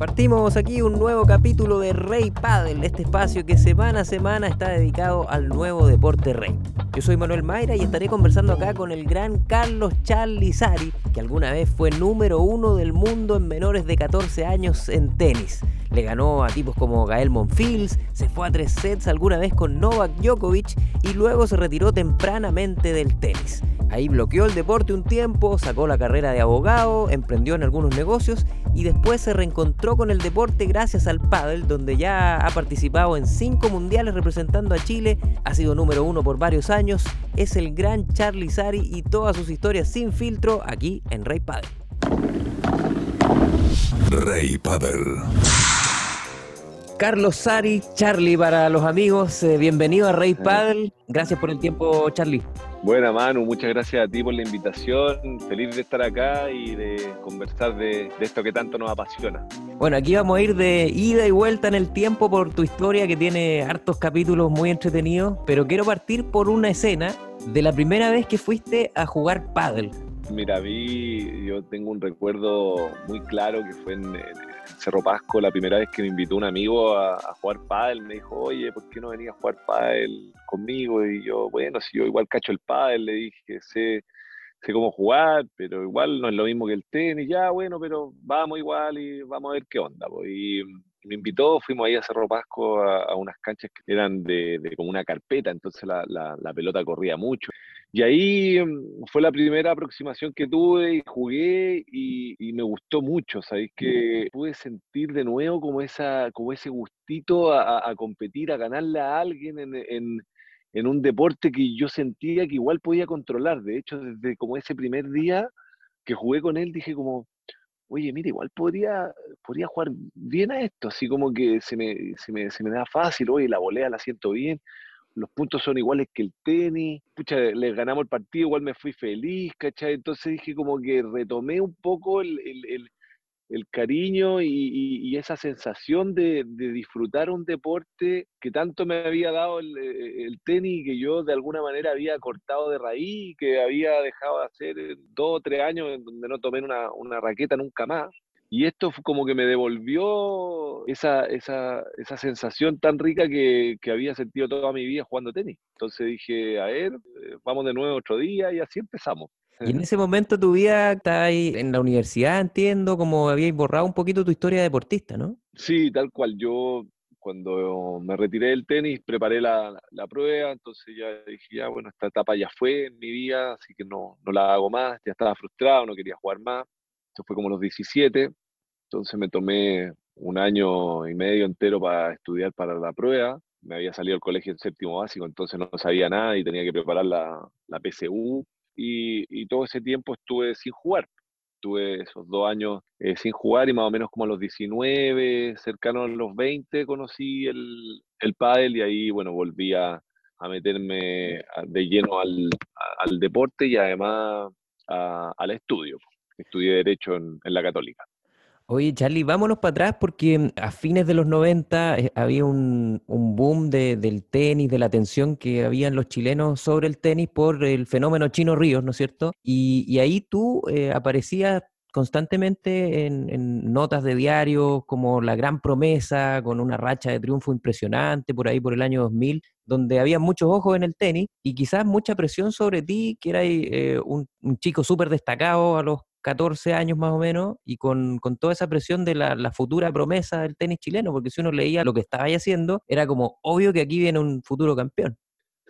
Partimos aquí un nuevo capítulo de Rey Paddle, este espacio que semana a semana está dedicado al nuevo deporte rey. Yo soy Manuel Mayra y estaré conversando acá con el gran Carlos Charlizari, que alguna vez fue número uno del mundo en menores de 14 años en tenis. Le ganó a tipos como Gael Monfils, se fue a tres sets alguna vez con Novak Djokovic y luego se retiró tempranamente del tenis. Ahí bloqueó el deporte un tiempo, sacó la carrera de abogado, emprendió en algunos negocios y después se reencontró con el deporte gracias al pádel, donde ya ha participado en cinco mundiales representando a Chile, ha sido número uno por varios años, es el gran Charlie Sari y todas sus historias sin filtro aquí en Rey Padel. Rey Padel. Carlos Sari, Charlie para los amigos, eh, bienvenido a Rey Padel. Gracias por el tiempo, Charlie. Buena Manu, muchas gracias a ti por la invitación. Feliz de estar acá y de conversar de, de, esto que tanto nos apasiona. Bueno, aquí vamos a ir de ida y vuelta en el tiempo por tu historia que tiene hartos capítulos muy entretenidos, pero quiero partir por una escena de la primera vez que fuiste a jugar pádel. Mira, vi, yo tengo un recuerdo muy claro que fue en, en Cerro Pasco, la primera vez que me invitó un amigo a, a, jugar pádel, me dijo, oye, ¿por qué no venías a jugar pádel conmigo? Y yo, bueno, si yo igual cacho el pádel, le dije, sé, sé cómo jugar, pero igual no es lo mismo que el tenis, ya, bueno, pero vamos igual y vamos a ver qué onda. Pues. Y me invitó, fuimos ahí a Cerro Pasco a, a unas canchas que eran de, de, como una carpeta, entonces la, la, la pelota corría mucho. Y ahí mm, fue la primera aproximación que tuve y jugué y, me gustó mucho, ¿sabéis? Que pude sentir de nuevo como, esa, como ese gustito a, competir, a ganarle a alguien en, en, en, un deporte que yo sentía que igual podía controlar. De hecho, desde como ese primer día que jugué con él, dije como, oye, mira, igual podría, podría jugar bien a esto, así como que se me, se me, se me da fácil, oye, la volea la siento bien los puntos son iguales que el tenis, pucha, les ganamos el partido, igual me fui feliz, ¿cachai? Entonces dije como que retomé un poco el, el, el, el cariño y, y, esa sensación de, de, disfrutar un deporte que tanto me había dado el, el, tenis y que yo de alguna manera había cortado de raíz, que había dejado de hacer dos o tres años en donde no tomé una, una raqueta nunca más. Y esto como que me devolvió esa, esa, esa sensación tan rica que, que, había sentido toda mi vida jugando tenis. Entonces dije, a ver, eh, vamos de nuevo otro día y así empezamos. Y en ese momento tu vida está ahí en la universidad, entiendo, como habías borrado un poquito tu historia de deportista, ¿no? Sí, tal cual. Yo cuando me retiré del tenis preparé la, la prueba, entonces ya dije, ya bueno, esta etapa ya fue en mi vida, así que no, no la hago más, ya estaba frustrado, no quería jugar más. Eso fue como los 17. Entonces me tomé un año y medio entero para estudiar para la prueba. Me había salido del colegio en séptimo básico, entonces no sabía nada y tenía que preparar la, la PSU. Y, todo ese tiempo estuve sin jugar. Tuve esos dos años eh, sin jugar y más o menos como a los 19, cercano a los 20, conocí el, el pádel y ahí, bueno, volví a, a meterme de lleno al, al, deporte y además al estudio. Estudié Derecho en, en la Católica. Oye, Charlie, vámonos para atrás porque a fines de los 90 eh, había un, un boom de, del tenis, de la atención que habían los chilenos sobre el tenis por el fenómeno Chino Ríos, ¿no es cierto? Y, y ahí tú eh, aparecías constantemente en, en, notas de diario como la gran promesa, con una racha de triunfo impresionante por ahí por el año 2000, donde había muchos ojos en el tenis y quizás mucha presión sobre ti, que eras eh, un, un chico súper destacado a los 14 años más o menos, y con, con toda esa presión de la, la, futura promesa del tenis chileno, porque si uno leía lo que estaba haciendo, era como obvio que aquí viene un futuro campeón.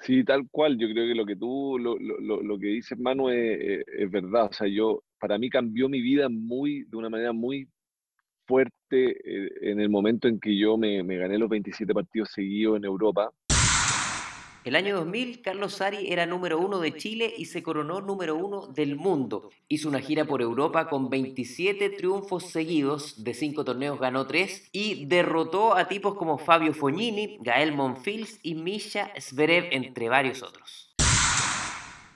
Sí, tal cual. Yo creo que lo que tú, lo, lo, lo que dices, Manu, es, es, verdad. O sea, yo, para mí cambió mi vida muy, de una manera muy fuerte eh, en el momento en que yo me, me gané los 27 partidos seguidos en Europa. El año 2000, Carlos Sari era número uno de Chile y se coronó número uno del mundo. Hizo una gira por Europa con 27 triunfos seguidos, de cinco torneos ganó tres y derrotó a tipos como Fabio Fognini, Gael Monfils y Misha Zverev, entre varios otros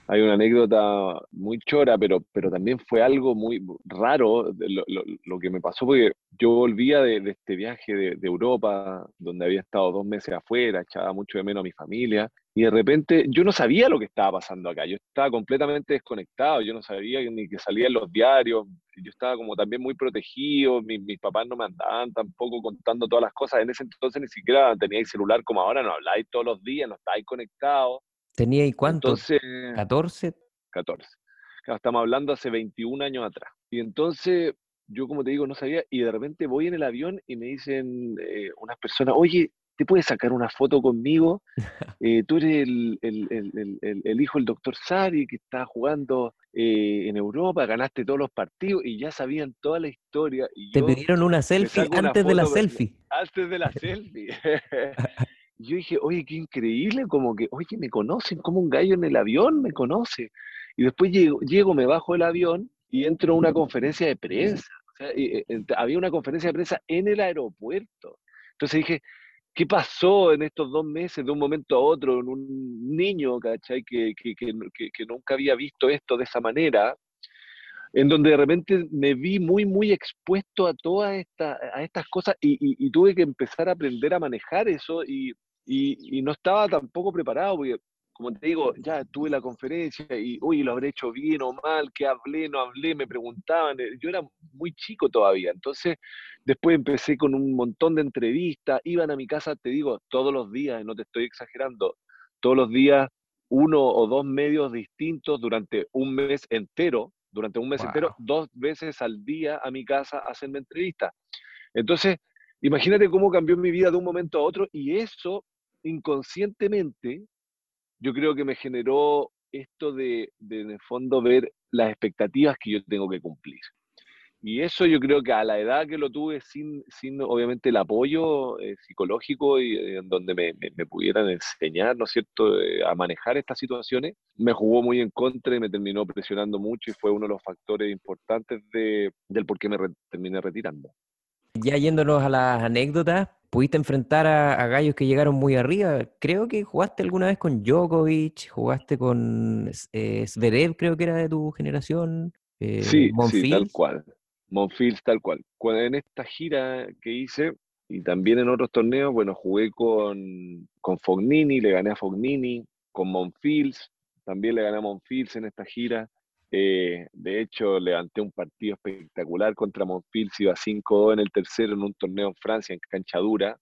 hay una anécdota muy chora, pero, pero también fue algo muy raro lo, lo, que me pasó, porque yo volvía de, este viaje de, de, Europa, donde había estado dos meses afuera, echaba mucho de menos a mi familia, y de repente yo no sabía lo que estaba pasando acá, yo estaba completamente desconectado, yo no sabía ni que salía en los diarios, yo estaba como también muy protegido, mis, mis papás no me andaban tampoco contando todas las cosas, en ese entonces ni siquiera teníais celular como ahora, no habláis todos los días, no estáis conectados. ¿Teníais cuánto? Entonces, ¿14? 14. estamos hablando hace 21 años atrás. Y entonces yo como te digo, no sabía, y de repente voy en el avión y me dicen eh, unas personas, oye, ¿te puedes sacar una foto conmigo? Eh, tú eres el, hijo del doctor Sari que está jugando eh, en Europa, ganaste todos los partidos y ya sabían toda la historia. Y Te pidieron una selfie antes de la selfie. Antes de la selfie. Yo dije, oye, qué increíble, como que, oye, me conocen, como un gallo en el avión me conoce. Y después llego, llego me bajo del avión y entro a una conferencia de prensa. Eh, había una conferencia de prensa en el aeropuerto. Entonces dije, ¿qué pasó en estos dos meses de un momento a otro en un niño, ¿cachai? Que, que, que, nunca había visto esto de esa manera, en donde de repente me vi muy, muy expuesto a todas esta, estas cosas y, tuve que empezar a aprender a manejar eso y, no estaba tampoco preparado, porque como te digo, ya tuve la conferencia y, uy, lo habré hecho bien o mal, qué hablé, no hablé, me preguntaban, eh, yo era muy chico todavía, entonces después empecé con un montón de entrevistas, iban a mi casa, te digo, todos los días, no te estoy exagerando, todos los días uno o dos medios distintos durante un mes entero, durante un mes entero, dos veces al día a mi casa a hacerme entrevistas. Entonces, imagínate cómo cambió mi vida de un momento a otro y eso inconscientemente yo creo que me generó esto de, en el fondo, ver las expectativas que yo tengo que cumplir. Y eso yo creo que a la edad que lo tuve, sin, sin obviamente el apoyo eh, psicológico y eh, en donde me, me, pudieran enseñar, ¿no es cierto?, eh, a manejar estas situaciones, me jugó muy en contra y me terminó presionando mucho y fue uno de los factores importantes de, del por qué me terminé retirando. Ya yéndonos a las anécdotas, pudiste enfrentar a, gallos que llegaron muy arriba. Creo que jugaste alguna vez con Djokovic, jugaste con eh, Zverev, creo que era de tu generación. Eh, sí, sí, tal cual. Monfils, tal cual. En esta gira que hice y también en otros torneos, bueno, jugué con, con Fognini, le gané a Fognini, con Monfils, también le gané a Monfils en esta gira. Eh, de hecho, levanté un partido espectacular contra Monfils, iba 5-2 en el tercero en un torneo en Francia, en cancha dura,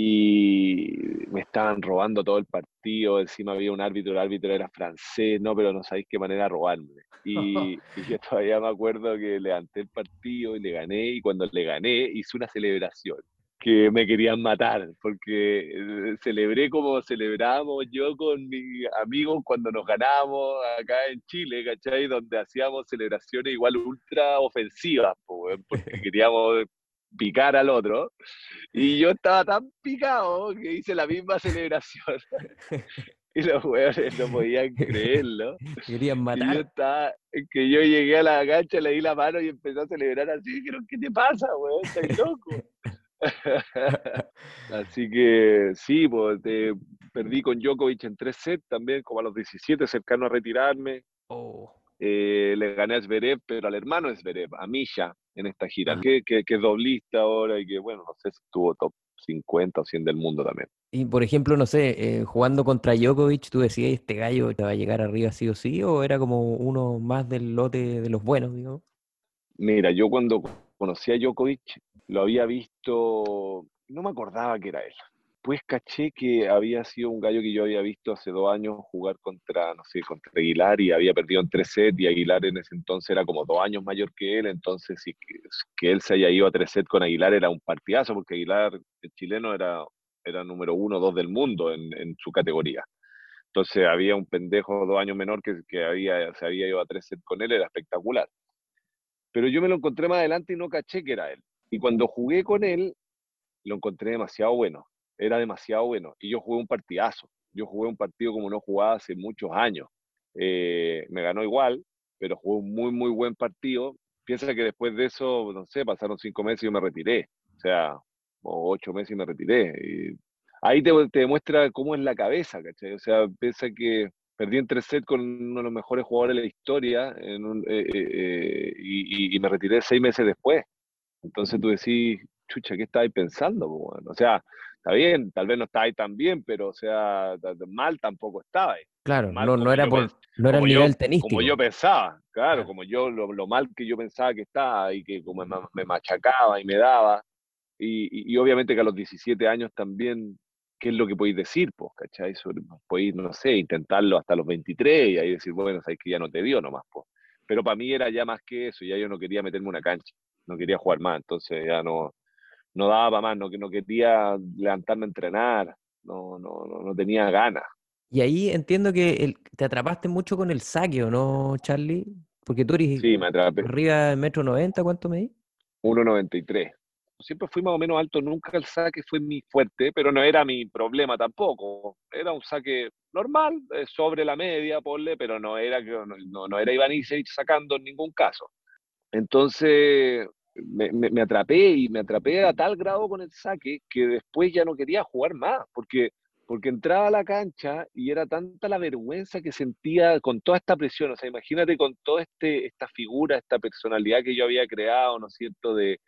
y me estaban robando todo el partido, encima había un árbitro, el árbitro era francés, no, pero no sabéis qué manera robarme. Y, y, yo todavía me acuerdo que levanté el partido y le gané, y cuando le gané hice una celebración que me querían matar, porque eh, celebré como celebrábamos yo con mis amigos cuando nos ganábamos acá en Chile, ¿cachai? Donde hacíamos celebraciones igual ultra ofensivas, porque queríamos picar al otro. Y yo estaba tan picado que hice la misma celebración. y los hueones no podían creerlo. Querían matar. Y yo estaba, que yo llegué a la cancha, le di la mano y empecé a celebrar así. Dijeron, ¿qué te pasa, weón? Estás loco. Así que sí, pues perdí con Djokovic en tres sets también, como a los 17, cercano a retirarme. Oh. Eh, le gané a Zverev, pero al hermano de Zverev, a Misha, en esta gira, que, que, es doblista ahora y que, bueno, no sé si estuvo top 50 o 100 del mundo también. Y por ejemplo, no sé, eh, jugando contra Djokovic, ¿tú decías este gallo te va a llegar arriba sí o sí? ¿O era como uno más del lote de los buenos, digo? Mira, yo cuando conocí a Djokovic, lo había visto, no me acordaba que era él. Pues caché que había sido un gallo que yo había visto hace dos años jugar contra, no sé, contra Aguilar y había perdido en tres sets y Aguilar en ese entonces era como dos años mayor que él, entonces si que, él se haya ido a tres sets con Aguilar era un partidazo porque Aguilar, el chileno, era, era número uno dos del mundo en, en, su categoría. Entonces había un pendejo dos años menor que, que había, se había ido a tres sets con él, era espectacular. Pero yo me lo encontré más adelante y no caché que era él. Y cuando jugué con él, lo encontré demasiado bueno. Era demasiado bueno. Y yo jugué un partidazo. Yo jugué un partido como no jugaba hace muchos años. Eh, me ganó igual, pero jugué un muy, muy buen partido. Piensa que después de eso, no sé, pasaron cinco meses y yo me retiré. O sea, o ocho meses y me retiré. Y ahí te, te, demuestra cómo es la cabeza, ¿cachai? O sea, piensa que perdí en tres sets con uno de los mejores jugadores de la historia en un, eh, eh, y, y, me retiré seis meses después. Entonces tú decís, chucha, ¿qué estabas pensando? O sea, está bien, tal vez no está ahí tan bien, pero o sea, mal tampoco estaba ahí. Claro, no, no, era por, no era el nivel tenístico. Como yo pensaba, claro, como yo, lo, mal que yo pensaba que estaba y que como me, machacaba y me daba. Y, y, obviamente que a los 17 años también, ¿qué es lo que podéis decir? Pues, ¿cachai? podéis, no sé, intentarlo hasta los 23 y ahí decir, bueno, sabéis que ya no te dio nomás, pues. Pero para mí era ya más que eso, ya yo no quería meterme una cancha, no quería jugar más, entonces ya no, no daba más, no, no quería levantarme a entrenar, no, no, no, tenía ganas. Y ahí entiendo que te atrapaste mucho con el saque, no, Charlie? Porque tú eres sí, me atrapé. arriba del metro 90, ¿cuánto me di? 1,93. Siempre fui más o menos alto, nunca el saque fue mi fuerte, pero no era mi problema tampoco. Era un saque normal, eh, sobre la media, ponle, pero no era, no, no era Ivanisevic sacando en ningún caso. Entonces, me, atrapé y me atrapé a tal grado con el saque que después ya no quería jugar más, porque, porque entraba a la cancha y era tanta la vergüenza que sentía con toda esta presión, o sea, imagínate con toda este, esta figura, esta personalidad que yo había creado, ¿no es cierto?, de,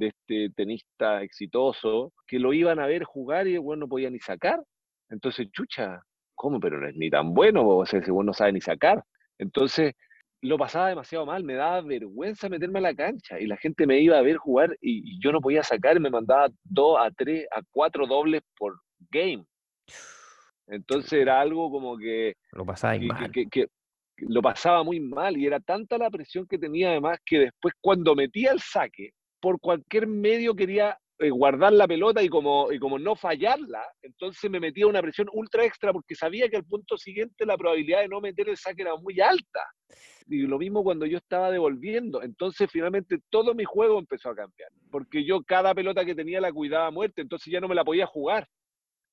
este tenista exitoso, que lo iban a ver jugar y bueno, no podía ni sacar. Entonces, chucha, ¿cómo? Pero no es ni tan bueno, o sea, ese bueno no sabe ni sacar. Entonces, lo pasaba demasiado mal, me daba vergüenza meterme a la cancha y la gente me iba a ver jugar y, yo no podía sacar, me mandaba dos a tres, a cuatro dobles por game. Entonces era algo como que... Lo pasaba mal. Que, lo pasaba muy mal y era tanta la presión que tenía además que después cuando metía el saque, por cualquier medio quería guardar la pelota y como, y como no fallarla, entonces me metía una presión ultra extra porque sabía que al punto siguiente la probabilidad de no meter el saque era muy alta y lo mismo cuando yo estaba devolviendo. Entonces finalmente todo mi juego empezó a cambiar, porque yo cada pelota que tenía la cuidaba a muerte, entonces ya no me la podía jugar.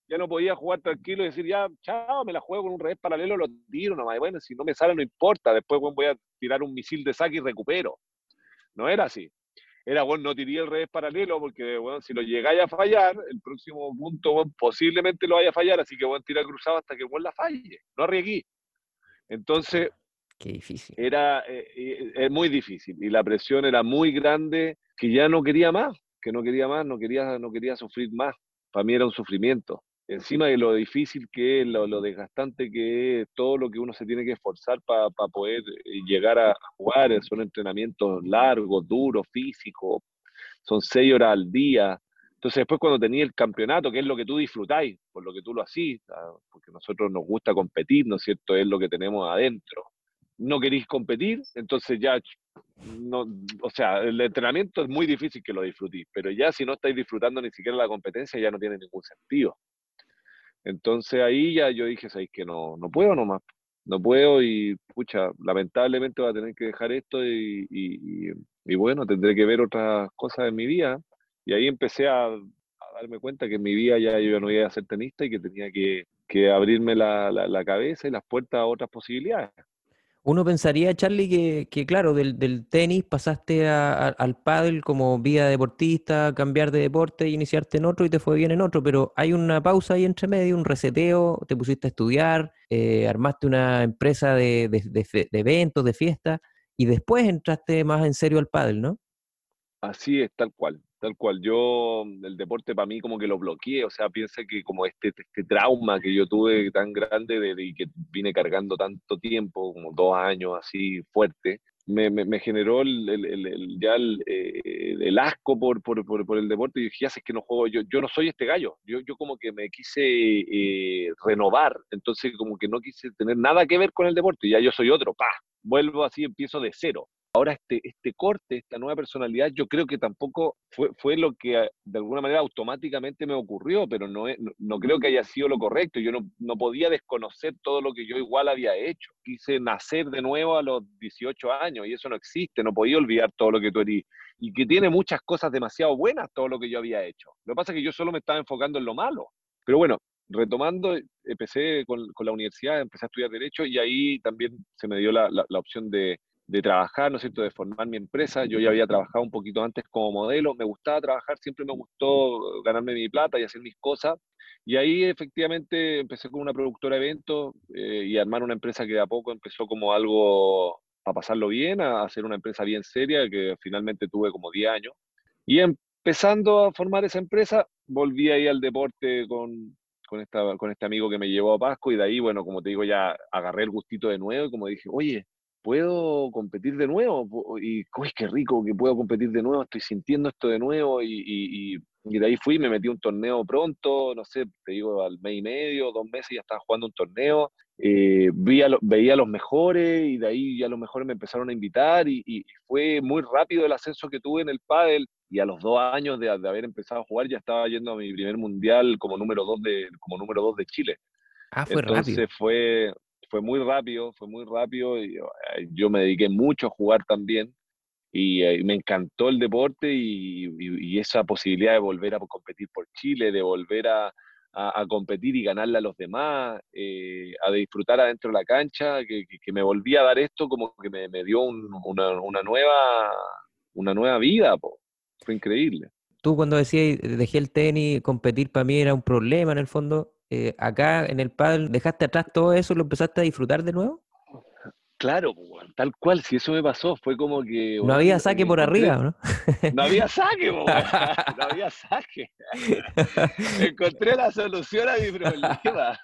Ya no podía jugar tranquilo y decir, ya, chao, me la juego con un revés paralelo, lo tiro nomás. bueno, si no me sale, no importa. Después voy a tirar un misil de saque y recupero. No era así. Era, bueno, no tiré el revés paralelo porque, bueno, si lo llegáis a fallar, el próximo punto, bueno, posiblemente lo vaya a fallar. Así que, bueno, tira cruzado hasta que, bueno, la falle. No arriesgué. Entonces, Qué difícil. Era eh, muy difícil y la presión era muy grande que ya no quería más, que no quería más, no quería, no quería sufrir más. Para mí era un sufrimiento. Encima de lo difícil que es, lo, desgastante que es, todo lo que uno se tiene que esforzar para poder eh, llegar a jugar, son entrenamientos largos, duros, físicos, son seis horas al día. Entonces después cuando tenía el campeonato, que es lo que tú disfrutáis, por lo que tú lo hacís, ah, porque nosotros nos gusta competir, ¿no es cierto? Es lo que tenemos adentro no queréis competir, entonces ya, no, o sea, el entrenamiento es muy difícil que lo disfrutéis, pero ya si no estáis disfrutando ni siquiera la competencia ya no tiene ningún sentido. Entonces ahí ya yo dije, ¿sabéis que no, no puedo nomás? No puedo y, pucha, lamentablemente voy a tener que dejar esto y, y, bueno, tendré que ver otras cosas en mi vida. Y ahí empecé a, darme cuenta que en mi vida ya yo no iba a ser tenista y que tenía que, que abrirme la, la cabeza y las puertas a otras posibilidades. Uno pensaría, Charlie, que, claro, del, tenis pasaste al pádel como vía deportista, cambiar de deporte, iniciarte en otro y te fue bien en otro, pero hay una pausa ahí entre medio, un reseteo, te pusiste a estudiar, eh, armaste una empresa de, eventos, de fiestas, y después entraste más en serio al pádel, ¿no? Así es, tal cual tal cual. Yo, el deporte para mí como que lo bloqueé, o sea, piensa que como este, este trauma que yo tuve tan grande de, y que vine cargando tanto tiempo, como dos años así fuerte, me, generó el, el, ya eh, el, asco por, por, por, el deporte y dije, ya sé que no juego, yo, yo no soy este gallo, yo, yo como que me quise eh, renovar, entonces como que no quise tener nada que ver con el deporte, ya yo soy otro, pa, vuelvo así, empiezo de cero. Ahora este, este corte, esta nueva personalidad, yo creo que tampoco fue, fue lo que ah, de alguna manera automáticamente me ocurrió, pero no, no, creo que haya sido lo correcto. Yo no, no, podía desconocer todo lo que yo igual había hecho. Quise nacer de nuevo a los 18 años y eso no existe, no podía olvidar todo lo que tú eres. Y que tiene muchas cosas demasiado buenas todo lo que yo había hecho. Lo que pasa es que yo solo me estaba enfocando en lo malo. Pero bueno, retomando, empecé con, con la universidad, empecé a estudiar Derecho y ahí también se me dio la, la opción de de trabajar, ¿no es cierto?, de formar mi empresa. Yo ya había trabajado un poquito antes como modelo, me gustaba trabajar, siempre me gustó ganarme mi plata y hacer mis cosas. Y ahí efectivamente empecé con una productora de eventos eh, y armar una empresa que de a poco empezó como algo a pasarlo bien, a hacer una empresa bien seria, que finalmente tuve como 10 años. Y empezando a formar esa empresa, volví ahí al deporte con, con, esta, con este amigo que me llevó a Pasco y de ahí, bueno, como te digo, ya agarré el gustito de nuevo y como dije, oye, puedo competir de nuevo y uy, qué rico que puedo competir de nuevo, estoy sintiendo esto de nuevo y, y, y, de ahí fui, me metí un torneo pronto, no sé, te digo, al mes y medio, dos meses ya estaba jugando un torneo, eh, veía a los mejores y de ahí ya los mejores me empezaron a invitar y, fue muy rápido el ascenso que tuve en el pádel y a los dos años de, de, haber empezado a jugar ya estaba yendo a mi primer mundial como número dos de, como número dos de Chile. Ah, fue Entonces fue, fue muy rápido, fue muy rápido y eh, yo me dediqué mucho a jugar también y, eh, me encantó el deporte y, esa posibilidad de volver a competir por Chile, de volver a, competir y ganarle a los demás, eh, a disfrutar adentro de la cancha, que, me volví a dar esto como que me, dio una, nueva, una nueva vida, fue increíble. Tú cuando decías, dejé el tenis, competir para mí era un problema en el fondo, eh, acá en el pádel dejaste atrás todo eso y lo empezaste a disfrutar de nuevo? Claro, tal cual, si eso me pasó, fue como que... No había saque por arriba, ¿no? No había saque, no había saque. Encontré la solución a mi problema.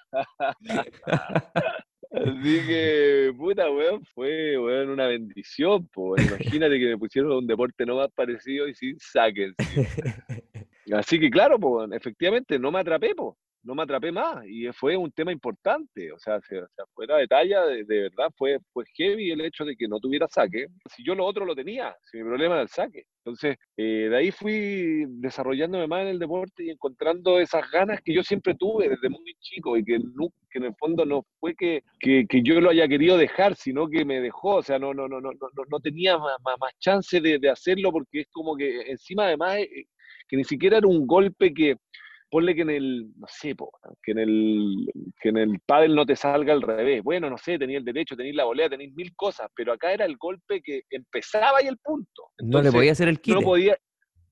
Así que, puta, weón, fue, weón, una bendición, pues. Imagínate que me pusieron un deporte no más parecido y sin saque. Así que, claro, pues, efectivamente, no me atrapé, pues no me atrapé más y fue un tema importante, o sea, se, fuera de talla, de, verdad fue, heavy el hecho de que no tuviera saque, si yo lo otro lo tenía, si mi problema era el saque. Entonces, eh, de ahí fui desarrollándome más en el deporte y encontrando esas ganas que yo siempre tuve desde muy chico y que, que en el fondo no fue que, que, yo lo haya querido dejar, sino que me dejó, o sea, no, no, no, no, no, no tenía más, más, chance de, de, hacerlo porque es como que encima además eh, que ni siquiera era un golpe que ponle que en el, no sé, que en el que en el pádel no te salga al revés. Bueno, no sé, tenía el derecho, tenéis la volea, tenéis mil cosas, pero acá era el golpe que empezaba y el punto. no le podía hacer el quite. No, podía,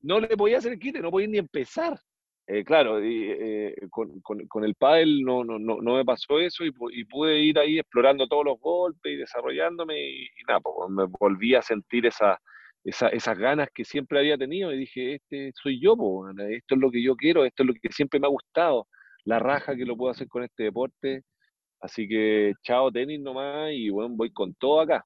no le podía hacer el quite, no podía ni empezar. Eh, claro, eh, con, el pádel no, no, no, me pasó eso y, pude ir ahí explorando todos los golpes y desarrollándome y, y nada, pues me volví a sentir esa, esas ganas que siempre había tenido y dije, este soy yo, esto es lo que yo quiero, esto es lo que siempre me ha gustado, la raja que lo puedo hacer con este deporte. Así que chao tenis nomás y bueno, voy con todo acá.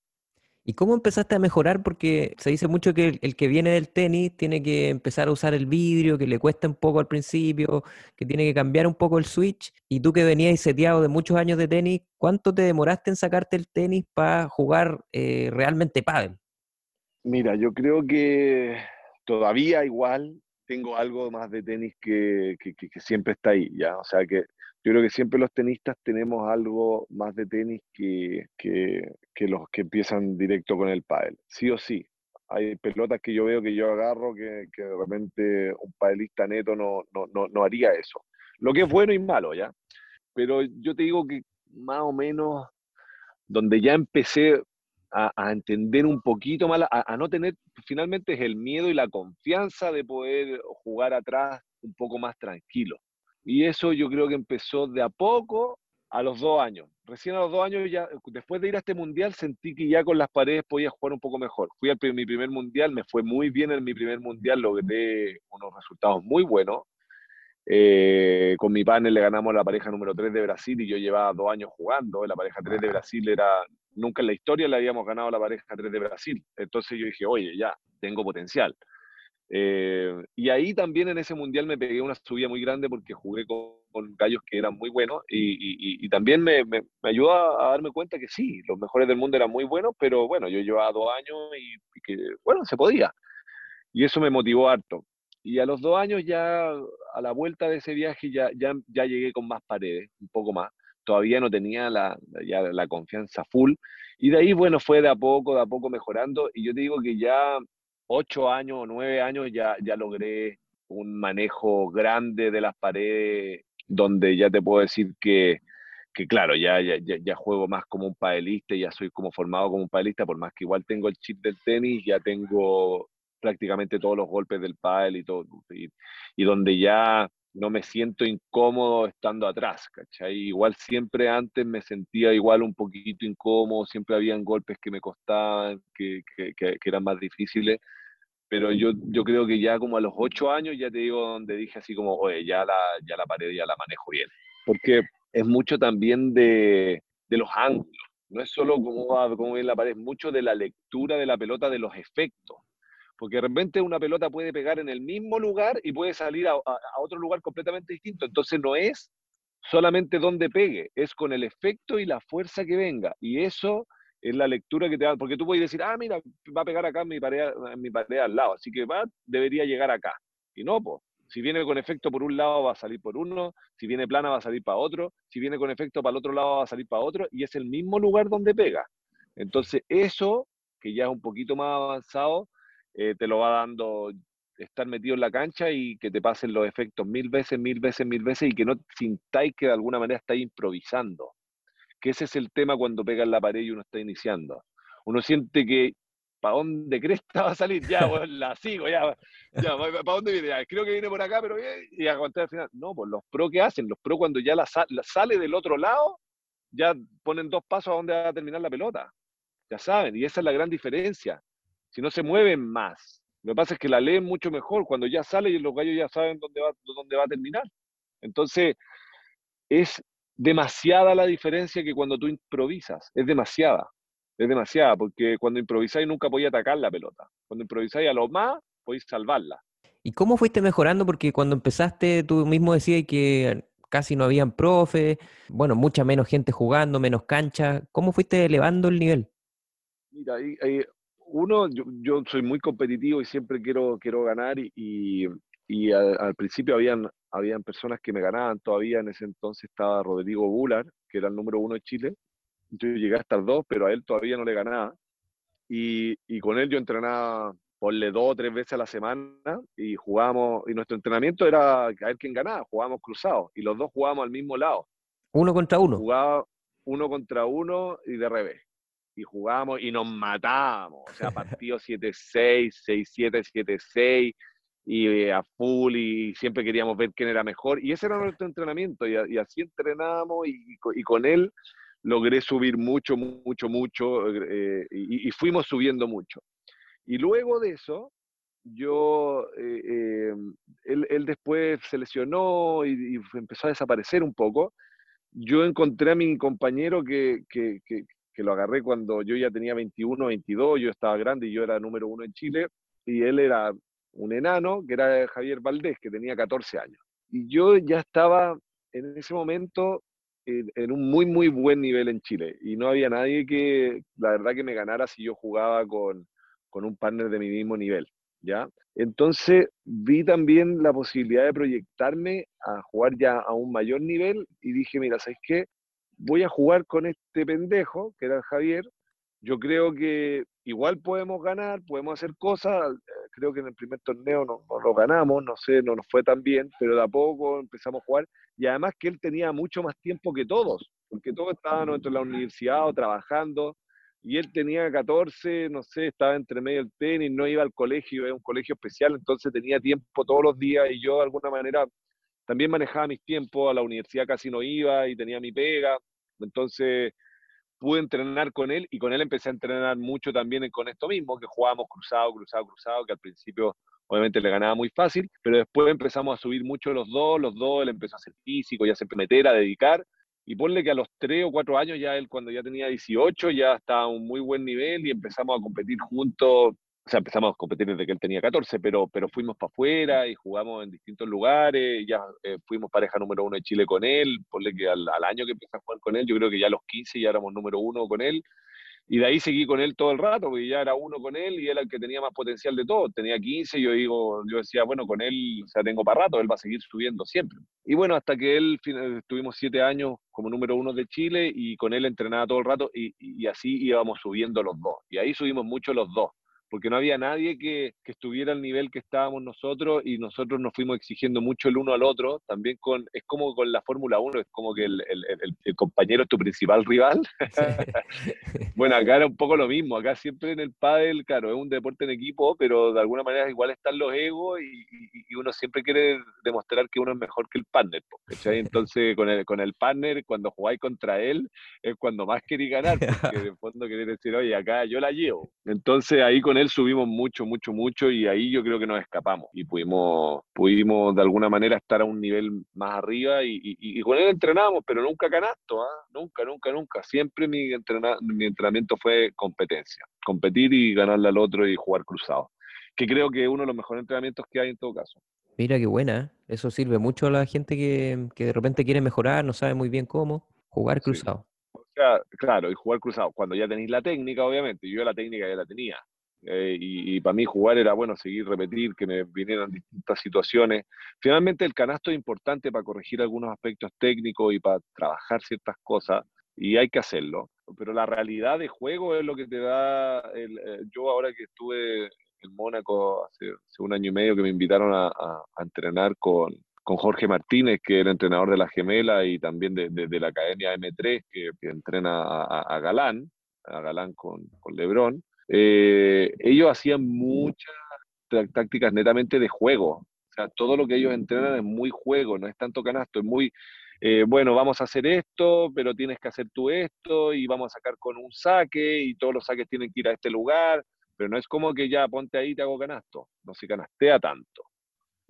¿Y cómo empezaste a mejorar? Porque se dice mucho que el, que viene del tenis tiene que empezar a usar el vidrio, que le cuesta un poco al principio, que tiene que cambiar un poco el switch. Y tú que venías seteado de muchos años de tenis, ¿cuánto te demoraste en sacarte el tenis para jugar eh, realmente pádel? Mira, yo creo que todavía igual tengo algo más de tenis que, siempre está ahí, ¿ya? O sea que yo creo que siempre los tenistas tenemos algo más de tenis que, los que empiezan directo con el pádel, sí o sí. Hay pelotas que yo veo que yo agarro que, de repente un padelista neto no, no, no haría eso. Lo que es bueno y malo, ¿ya? Pero yo te digo que más o menos donde ya empecé a, entender un poquito más, a, no tener, finalmente el miedo y la confianza de poder jugar atrás un poco más tranquilo. Y eso yo creo que empezó de a poco a los dos años. Recién a los dos años, ya, después de ir a este mundial, sentí que ya con las paredes podía jugar un poco mejor. Fui a mi primer mundial, me fue muy bien en mi primer mundial, logré unos resultados muy buenos. Eh, con mi panel le ganamos a la pareja número 3 de Brasil y yo llevaba dos años jugando. La pareja 3 de Brasil era, nunca en la historia le habíamos ganado a la pareja 3 de Brasil. Entonces yo dije, oye, ya, tengo potencial. Eh, y ahí también en ese mundial me pegué una subida muy grande porque jugué con, gallos que eran muy buenos y, y, también me, me, ayudó a, darme cuenta que sí, los mejores del mundo eran muy buenos, pero bueno, yo llevaba dos años y, y que, bueno, se podía. Y eso me motivó harto. Y a los dos años ya, a la vuelta de ese viaje, ya, ya, ya llegué con más paredes, un poco más. Todavía no tenía la, ya la confianza full. Y de ahí, bueno, fue de a poco, de a poco mejorando. Y yo te digo que ya ocho años o nueve años ya, ya logré un manejo grande de las paredes, donde ya te puedo decir que, que claro, ya, ya, ya, juego más como un padelista, ya soy como formado como un padelista, por más que igual tengo el chip del tenis, ya tengo prácticamente todos los golpes del pádel y todo, y, donde ya no me siento incómodo estando atrás, ¿cachai? Igual siempre antes me sentía igual un poquito incómodo, siempre habían golpes que me costaban, que, que, que, eran más difíciles, pero yo, yo creo que ya como a los ocho años ya te digo donde dije así como, oye, ya la, ya la pared ya la manejo bien. Porque es mucho también de, de los ángulos. No es solo cómo va, cómo viene la pared, es mucho de la lectura de la pelota, de los efectos. Porque de repente una pelota puede pegar en el mismo lugar y puede salir a, otro lugar completamente distinto. Entonces no es solamente donde pegue, es con el efecto y la fuerza que venga. Y eso es la lectura que te da, porque tú puedes decir, ah, mira, va a pegar acá mi pared, mi pared al lado, así que va, debería llegar acá. Y no, pues, si viene con efecto por un lado va a salir por uno, si viene plana va a salir para otro, si viene con efecto para el otro lado va a salir para otro, y es el mismo lugar donde pega. Entonces, eso, que ya es un poquito más avanzado, eh, te lo va dando estar metido en la cancha y que te pasen los efectos mil veces, mil veces, mil veces y que no sintáis que de alguna manera estáis improvisando que ese es el tema cuando pega en la pared y uno está iniciando. Uno siente que, ¿para dónde crees que va a salir? Ya, bueno, la sigo, ya, ya ¿para dónde viene? Ya, creo que viene por acá, pero bien, y aguantar al final. No, pues los pro que hacen, los pro cuando ya la, sale del otro lado, ya ponen dos pasos a dónde va a terminar la pelota. Ya saben, y esa es la gran diferencia. Si no se mueven más. Lo que pasa es que la leen mucho mejor cuando ya sale y los gallos ya saben dónde va, dónde va a terminar. Entonces, es demasiada la diferencia que cuando tú improvisas, es demasiada, es demasiada, porque cuando improvisáis nunca podéis atacar la pelota, cuando improvisáis a lo más podéis salvarla. ¿Y cómo fuiste mejorando? Porque cuando empezaste tú mismo decías que casi no habían profe, bueno, mucha menos gente jugando, menos cancha, ¿cómo fuiste elevando el nivel? Mira, uno, yo, soy muy competitivo y siempre quiero, quiero ganar y, y al, principio habían, habían personas que me ganaban todavía, en ese entonces estaba Rodrigo Bular, que era el número uno de Chile, yo llegué a estar dos, pero a él todavía no le ganaba, y, y con él yo entrenaba ponle dos o tres veces a la semana y jugábamos, y nuestro entrenamiento era a ver quién ganaba, jugábamos cruzados, y los dos jugábamos al mismo lado. Uno contra uno. Jugaba uno contra uno y de revés. Y jugábamos y nos matábamos, o sea, partidos 7-6, 6-7, 7-6, y eh, a full y siempre queríamos ver quién era mejor. Y ese era nuestro entrenamiento y, así entrenábamos y, y, con él logré subir mucho, mucho, mucho eh, y, fuimos subiendo mucho. Y luego de eso, yo, eh, él, él, después se lesionó y, empezó a desaparecer un poco. Yo encontré a mi compañero que, que, que, que lo agarré cuando yo ya tenía 21, 22, yo estaba grande y yo era número uno en Chile y él era un enano, que era Javier Valdés, que tenía 14 años. Y yo ya estaba en ese momento en, un muy, muy buen nivel en Chile. Y no había nadie que, la verdad, que me ganara si yo jugaba con, con un partner de mi mismo nivel. ¿ya? Entonces vi también la posibilidad de proyectarme a jugar ya a un mayor nivel y dije, mira, ¿sabes qué? Voy a jugar con este pendejo, que era Javier. Yo creo que igual podemos ganar, podemos hacer cosas. Eh, creo que en el primer torneo no, lo ganamos, no sé, no nos fue tan bien, pero de a poco empezamos a jugar. Y además que él tenía mucho más tiempo que todos, porque todos estaban en la universidad o trabajando. Y él tenía 14, no sé, estaba entre medio del tenis, no iba al colegio, era un colegio especial, entonces tenía tiempo todos los días y yo de alguna manera también manejaba mis tiempos, a la universidad casi no iba y tenía mi pega. Entonces, pude entrenar con él y con él empecé a entrenar mucho también con esto mismo, que jugábamos cruzado, cruzado, cruzado, que al principio obviamente le ganaba muy fácil, pero después empezamos a subir mucho los dos, los dos, él empezó a hacer físico, ya se meter, a dedicar, y ponle que a los tres o cuatro años ya él cuando ya tenía 18 ya estaba a un muy buen nivel y empezamos a competir juntos o sea, empezamos a competir desde que él tenía 14, pero, pero fuimos para afuera y jugamos en distintos lugares, ya eh, fuimos pareja número uno de Chile con él, ponle que al, año que empecé a jugar con él, yo creo que ya a los 15 ya éramos número uno con él, y de ahí seguí con él todo el rato, porque ya era uno con él y era el que tenía más potencial de todo, tenía 15, yo digo, yo decía, bueno, con él, o sea, tengo para rato, él va a seguir subiendo siempre. Y bueno, hasta que él, estuvimos siete años como número uno de Chile y con él entrenaba todo el rato y, y así íbamos subiendo los dos, y ahí subimos mucho los dos porque no había nadie que, estuviera al nivel que estábamos nosotros y nosotros nos fuimos exigiendo mucho el uno al otro, también con, es como con la Fórmula 1, es como que el, compañero es tu principal rival. bueno, acá era un poco lo mismo, acá siempre en el pádel, claro, es un deporte en equipo, pero de alguna manera igual están los egos y, uno siempre quiere demostrar que uno es mejor que el partner, Entonces con el, con el partner, cuando jugáis contra él, es cuando más queréis ganar, porque de fondo queréis decir, oye, acá yo la llevo. Entonces ahí con él él subimos mucho, mucho, mucho y ahí yo creo que nos escapamos y pudimos, pudimos de alguna manera estar a un nivel más arriba y, con él entrenábamos, pero nunca canasto, ¿ah? nunca, nunca, nunca. Siempre mi, mi entrenamiento fue competencia, competir y ganarle al otro y jugar cruzado, que creo que es uno de los mejores entrenamientos que hay en todo caso. Mira qué buena, eso sirve mucho a la gente que, que de repente quiere mejorar, no sabe muy bien cómo, jugar cruzado. O sea, claro, y jugar cruzado, cuando ya tenéis la técnica, obviamente, yo la técnica ya la tenía, eh, y, para mí jugar era bueno seguir, repetir, que me vinieran distintas situaciones. Finalmente el canasto es importante para corregir algunos aspectos técnicos y para trabajar ciertas cosas y hay que hacerlo. Pero la realidad de juego es lo que te da, el, eh, yo ahora que estuve en Mónaco hace, un año y medio que me invitaron a, entrenar con, con, Jorge Martínez, que era entrenador de la Gemela y también de, de, la Academia M3, que, entrena a, Galán, a Galán con, con Lebrón. Eh, ellos hacían muchas tácticas netamente de juego. O sea, todo lo que ellos entrenan es muy juego, no es tanto canasto, es muy, eh, bueno, vamos a hacer esto, pero tienes que hacer tú esto y vamos a sacar con un saque y todos los saques tienen que ir a este lugar, pero no es como que ya ponte ahí y te hago canasto, no se canastea tanto.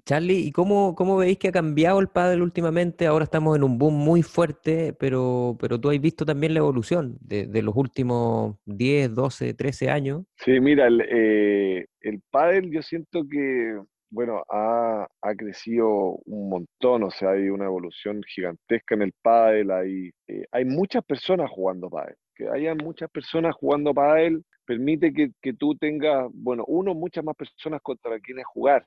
Charlie, ¿y cómo, cómo veis que ha cambiado el pádel últimamente? Ahora estamos en un boom muy fuerte, pero, pero tú has visto también la evolución de, los últimos 10, 12, 13 años. Sí, mira, el, eh, el pádel yo siento que, bueno, ha, ha, crecido un montón, o sea, hay una evolución gigantesca en el pádel, hay, eh, hay muchas personas jugando pádel, que haya muchas personas jugando pádel permite que, que tú tengas, bueno, uno, muchas más personas contra quienes jugar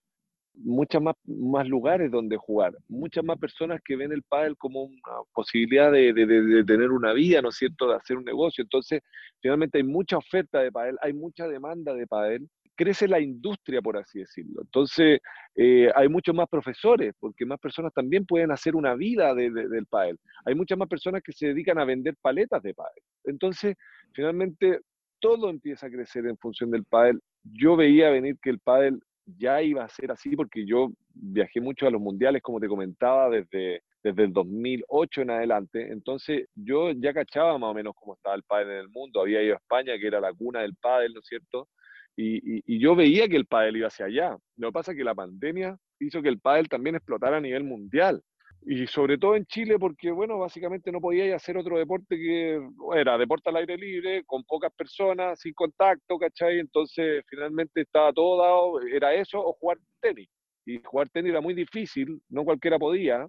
muchas más, más lugares donde jugar, muchas más personas que ven el pádel como una posibilidad de, de, tener una vida, ¿no es cierto?, de hacer un negocio. Entonces, finalmente hay mucha oferta de pádel, hay mucha demanda de pádel, crece la industria, por así decirlo. Entonces, eh, hay muchos más profesores, porque más personas también pueden hacer una vida del pádel. Hay muchas más personas que se dedican a vender paletas de pádel. Entonces, finalmente, todo empieza a crecer en función del pádel. Yo veía venir que el pádel ya iba a ser así porque yo viajé mucho a los mundiales, como te comentaba, desde, desde el 2008 en adelante. Entonces yo ya cachaba más o menos cómo estaba el pádel en el mundo. Había ido a España, que era la cuna del pádel, ¿no es cierto? Y, y, yo veía que el pádel iba hacia allá. Lo que pasa es que la pandemia hizo que el pádel también explotara a nivel mundial. Y sobre todo en Chile, porque, bueno, básicamente no podía hacer otro deporte que era deporte al aire libre, con pocas personas, sin contacto, ¿cachai? Entonces, finalmente estaba todo dado, era eso o jugar tenis. Y jugar tenis era muy difícil, no cualquiera podía.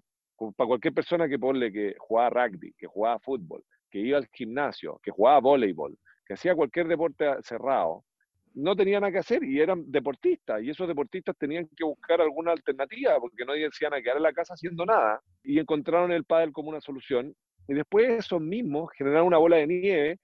Para cualquier persona que ponle que jugaba rugby, que jugaba fútbol, que iba al gimnasio, que jugaba voleibol, que hacía cualquier deporte cerrado, no tenían nada que hacer y eran deportistas y esos deportistas tenían que buscar alguna alternativa porque no decían a quedar en la casa haciendo nada y encontraron el pádel como una solución y después esos mismos generaron una bola de nieve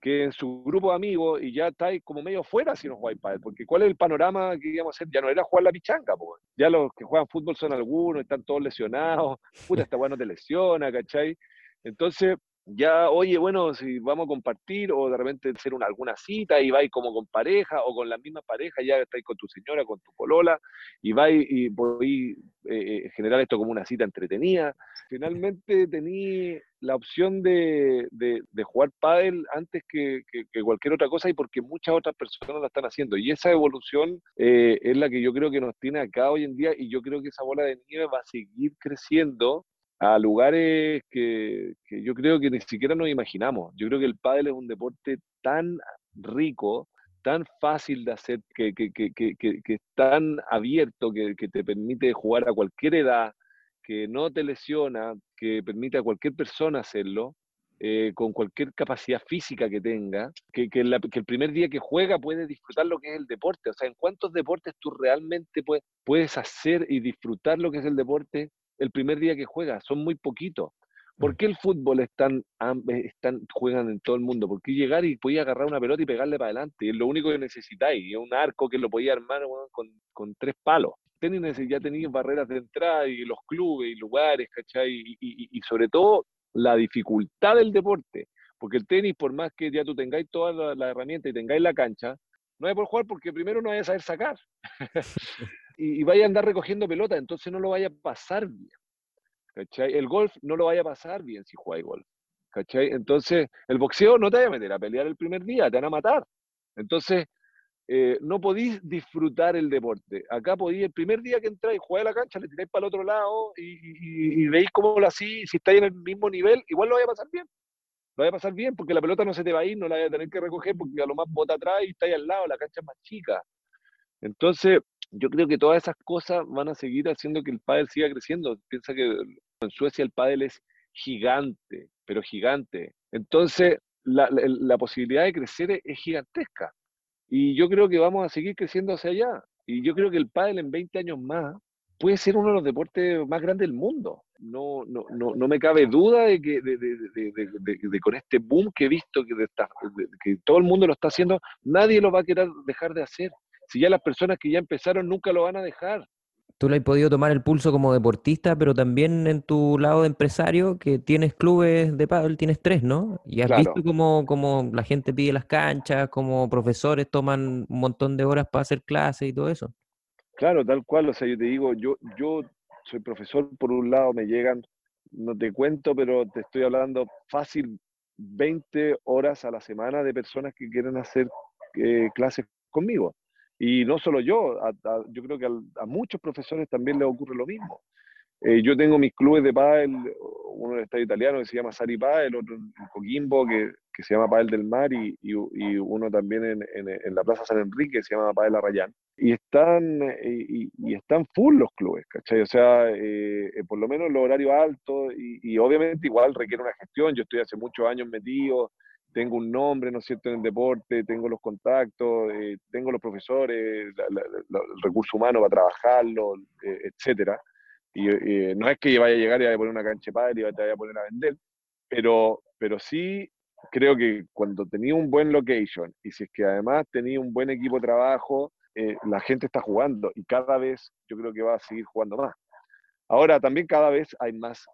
que en su grupo de amigos y ya estáis como medio fuera si no jugáis pádel, porque ¿cuál es el panorama que íbamos a hacer? Ya no era jugar la pichanga, ya los que juegan fútbol son algunos, están todos lesionados, puta, esta bueno te lesiona, ¿cachai? Entonces, ya, oye, bueno, si vamos a compartir o de repente hacer una, alguna cita y vais como con pareja o con la misma pareja, ya estáis con tu señora, con tu polola y vais y podéis eh, eh, generar esto como una cita entretenida. Finalmente tení la opción de, de, jugar pádel antes que, que, cualquier otra cosa y porque muchas otras personas la están haciendo. Y esa evolución eh, es la que yo creo que nos tiene acá hoy en día y yo creo que esa bola de nieve va a seguir creciendo a lugares que, yo creo que ni siquiera nos imaginamos. Yo creo que el pádel es un deporte tan rico, tan fácil de hacer, que, que, es tan abierto, que, te permite jugar a cualquier edad, que no te lesiona, que permite a cualquier persona hacerlo, eh, con cualquier capacidad física que tenga, que, el primer día que juega puede disfrutar lo que es el deporte. O sea, ¿en cuántos deportes tú realmente puedes, puedes hacer y disfrutar lo que es el deporte el primer día que juega, son muy poquitos. ¿Por mm. qué el fútbol es tan, juegan en todo el mundo? Porque llegar y podía agarrar una pelota y pegarle para adelante. Y es lo único que necesitáis. Y es un arco que lo podía armar con, tres palos. Tenis ya tenéis barreras de entrada y los clubes y lugares, ¿cachai? Y, sobre todo la dificultad del deporte. Porque el tenis, por más que ya tú tengáis todas las la herramientas y tengáis la cancha, no hay por jugar porque primero no hay a saber sacar. y, vaya a andar recogiendo pelota, entonces no lo vaya a pasar bien. ¿cachai? El golf no lo vaya a pasar bien si juega golf. ¿cachai? Entonces, el boxeo no te vaya a meter a pelear el primer día, te van a matar. Entonces, eh, no podís disfrutar el deporte. Acá podís, el primer día que entráis, jugáis a la cancha, le tiráis para el otro lado y, veis cómo lo así, si estáis en el mismo nivel, igual lo vais a pasar bien. Lo vais a pasar bien porque la pelota no se te va a ir, no la vais a tener que recoger porque a lo más bota atrás y estáis al lado, la cancha es más chica. Entonces, yo creo que todas esas cosas van a seguir haciendo que el pádel siga creciendo. Piensa que en Suecia el pádel es gigante, pero gigante. Entonces, la, posibilidad de crecer es gigantesca. Y yo creo que vamos a seguir creciendo hacia allá. Y yo creo que el pádel en 20 años más puede ser uno de los deportes más grandes del mundo. No, no, no, no me cabe duda de que con este boom que he visto que, que todo el mundo lo está haciendo, nadie lo va a querer dejar de hacer. Si ya las personas que ya empezaron nunca lo van a dejar tú le has podido tomar el pulso como deportista, pero también en tu lado de empresario, que tienes clubes de pádel, tienes tres, ¿no? Y has visto cómo, la gente pide las canchas, cómo profesores toman un montón de horas para hacer clases y todo eso. Claro, tal cual. O sea, yo te digo, yo, yo soy profesor, por un lado me llegan, no te cuento, pero te estoy hablando fácil 20 horas a la semana de personas que quieren hacer eh, clases conmigo. Y no solo yo, yo creo que a, muchos profesores también les ocurre lo mismo. Eh, yo tengo mis clubes de pádel, uno en el estado italiano que se llama Sari Padel, otro en Coquimbo que, que se llama Padel del Mar y, y, uno también en, en, la Plaza San Enrique que se llama Padel Arrayán. Y están, eh, y, están full los clubes, ¿cachai? O sea, eh, por lo menos los horarios altos y, obviamente igual requiere una gestión. Yo estoy hace muchos años metido, tengo un nombre, ¿no es cierto?, en el deporte, tengo los contactos, eh, tengo los profesores, el recurso humano para trabajarlo, eh, etcétera. Y eh, no es que vaya a llegar y vaya a poner una cancha padre y te vaya a poner a vender, pero, pero sí creo que cuando tenía un buen location y si es que además tenía un buen equipo de trabajo, la gente está jugando y cada vez yo creo que va a seguir jugando más. Ahora también cada vez hay más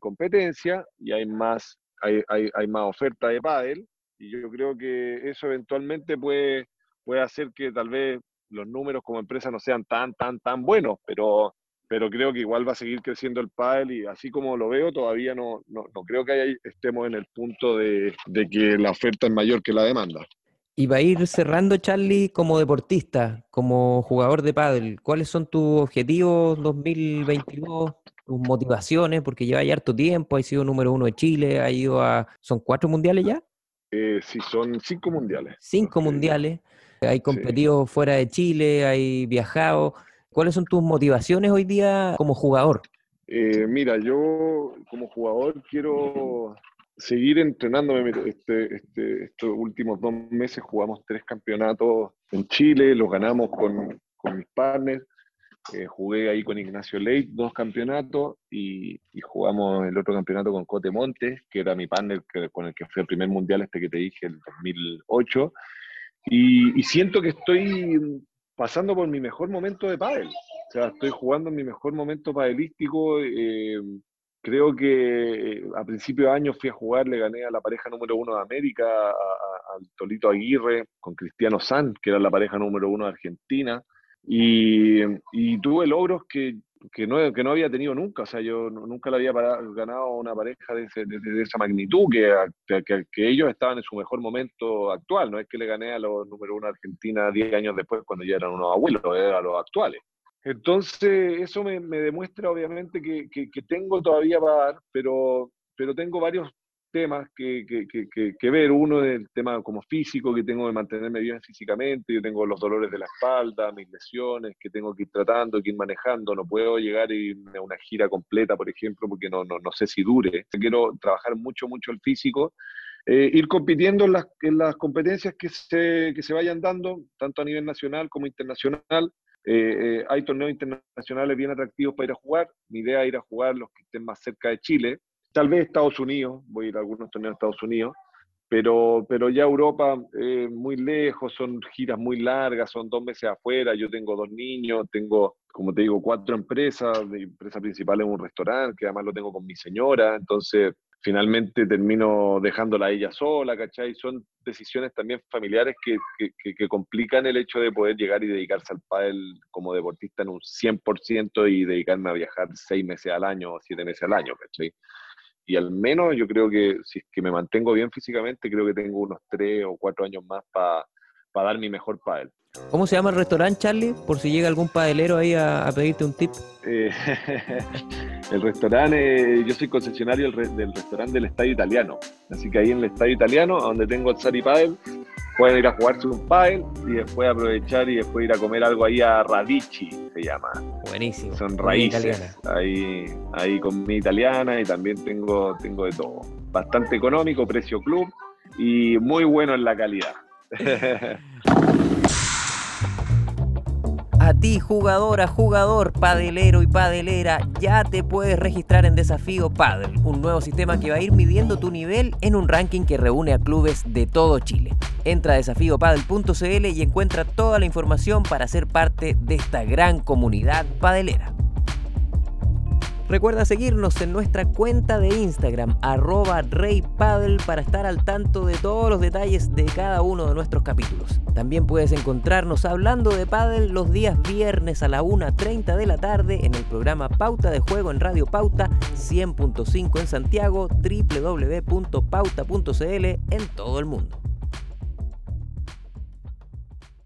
competencia y hay más hay, hay, hay más oferta de pádel y yo creo que eso eventualmente puede, puede hacer que tal vez los números como empresa no sean tan, tan, tan buenos, pero, pero creo que igual va a seguir creciendo el pádel y así como lo veo, todavía no, no, no creo que estemos en el punto de, de, que la oferta es mayor que la demanda. Y va a ir cerrando, Charlie, como deportista, como jugador de pádel. ¿Cuáles son tus objetivos 2022? Tus motivaciones, porque lleva ya harto tiempo, ha sido número uno de Chile, ha ido a... ¿Son cuatro mundiales ya? Eh, sí, son cinco mundiales. Cinco mundiales. Hay competido fuera de Chile, hay viajado. ¿Cuáles son tus motivaciones hoy día como jugador? Eh, mira, yo como jugador quiero seguir entrenándome. Este, este, estos últimos dos meses jugamos tres campeonatos en Chile, los ganamos con, con mis partners. Eh, jugué ahí con Ignacio Leit dos campeonatos y, jugamos el otro campeonato con Cote Montes, que era mi partner con el que fue el primer mundial este que te dije, el 2008. Y, siento que estoy pasando por mi mejor momento de pádel. O sea, estoy jugando en mi mejor momento padelístico. Eh, creo que eh, a principio de año fui a jugar, le gané a la pareja número uno de América, al Tolito Aguirre, con Cristiano San, que era la pareja número uno de Argentina. Y, tuve logros que, que, no, que no había tenido nunca. O sea, yo nunca le había ganado una pareja de, esa magnitud, que, que, ellos estaban en su mejor momento actual. No es que le gané a los número uno Argentina 10 años después, cuando ya eran unos abuelos, eh, a los actuales. Entonces, eso me, me demuestra obviamente que, que, tengo todavía para dar, pero, pero tengo varios temas que, que, que, ver. Uno es el tema como físico, que tengo que mantenerme bien físicamente. Yo tengo los dolores de la espalda, mis lesiones, que tengo que ir tratando, que ir manejando. No puedo llegar a una gira completa, por ejemplo, porque no, no, no sé si dure. Quiero trabajar mucho, mucho el físico. Eh, ir compitiendo en las, en las competencias que se, que se vayan dando, tanto a nivel nacional como internacional. Eh, eh, hay torneos internacionales bien atractivos para ir a jugar. Mi idea es ir a jugar los que estén más cerca de Chile. Tal vez Estados Unidos, voy a ir a algunos torneos de Estados Unidos, pero, pero ya Europa eh, muy lejos, son giras muy largas, son dos meses afuera, yo tengo dos niños, tengo, como te digo, cuatro empresas, mi empresa principal es un restaurante, que además lo tengo con mi señora, entonces finalmente termino dejándola a ella sola, ¿cachai? Son decisiones también familiares que, que, que, complican el hecho de poder llegar y dedicarse al pádel como deportista en un 100% y dedicarme a viajar seis meses al año o siete meses al año, ¿cachai? Y al menos yo creo que si es que me mantengo bien físicamente, creo que tengo unos tres o cuatro años más para dar mi mejor pádel. ¿Cómo se llama el restaurante, Charlie? Por si llega algún padelero ahí a, pedirte un tip. Eh, el restaurante, yo soy concesionario del, restaurante del Estadio Italiano. Así que ahí en el Estadio Italiano, donde tengo el Sari Padel, pueden ir a jugarse un padel y después aprovechar y después ir a comer algo ahí a Radici, se llama. Buenísimo. Son raíces. Ahí, ahí con mi italiana y también tengo, tengo de todo. Bastante económico, precio club y muy bueno en la calidad. A ti, jugadora, jugador, padelero y padelera, ya te puedes registrar en Desafío Padel, un nuevo sistema que va a ir midiendo tu nivel en un ranking que reúne a clubes de todo Chile. Entra a desafíopadel.cl y encuentra toda la información para ser parte de esta gran comunidad padelera. Recuerda seguirnos en nuestra cuenta de Instagram, arroba reypaddle, para estar al tanto de todos los detalles de cada uno de nuestros capítulos. También puedes encontrarnos hablando de paddle los días viernes a la 1.30 de la tarde en el programa Pauta de Juego en Radio Pauta 100.5 en Santiago, www.pauta.cl en todo el mundo.